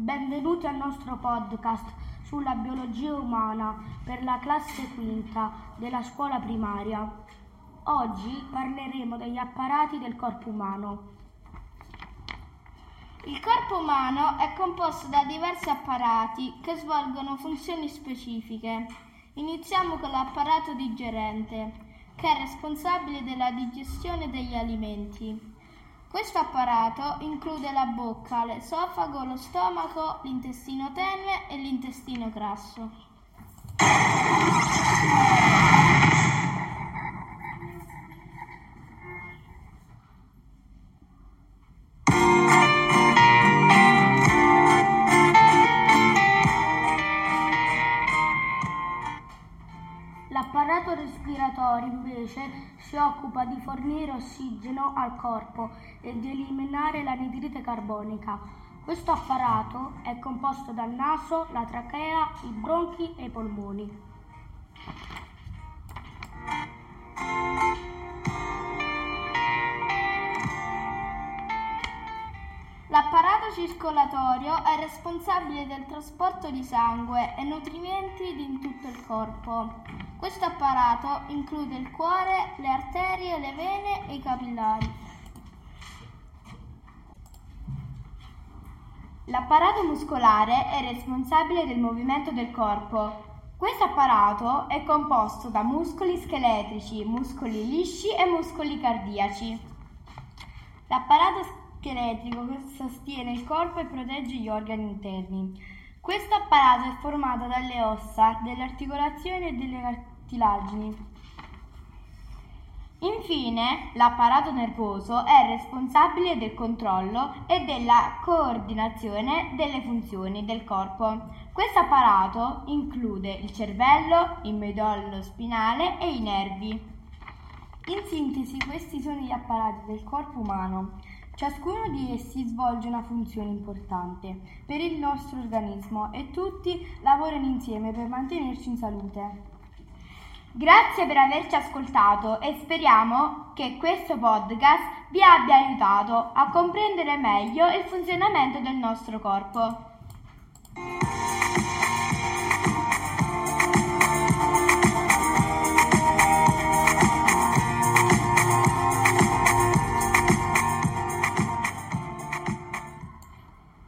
benvenuti al nostro podcast sulla biologia umana per la classe quinta della scuola primaria. Oggi parleremo degli apparati del corpo umano. Il corpo umano è composto da diversi apparati che svolgono funzioni specifiche. Iniziamo con l'apparato digerente, che è responsabile della digestione degli alimenti. Questo apparato include la bocca, l'esofago, lo stomaco, l'intestino tenue e l'intestino grasso. Respiratorio invece si occupa di fornire ossigeno al corpo e di eliminare l'anidride carbonica. Questo apparato è composto dal naso, la trachea, i bronchi e i polmoni. L'apparato circolatorio è responsabile del trasporto di sangue e nutrimenti in tutto il corpo. Questo apparato include il cuore, le arterie, le vene e i capillari. L'apparato muscolare è responsabile del movimento del corpo. Questo apparato è composto da muscoli scheletrici, muscoli lisci e muscoli cardiaci. L'apparato scheletrico che sostiene il corpo e protegge gli organi interni. Questo apparato è formato dalle ossa, delle articolazioni e delle cartilagini. Infine, l'apparato nervoso è responsabile del controllo e della coordinazione delle funzioni del corpo. Questo apparato include il cervello, il midollo spinale e i nervi. In sintesi, questi sono gli apparati del corpo umano. Ciascuno di essi svolge una funzione importante per il nostro organismo e tutti lavorano insieme per mantenerci in salute. Grazie per averci ascoltato e speriamo che questo podcast vi abbia aiutato a comprendere meglio il funzionamento del nostro corpo.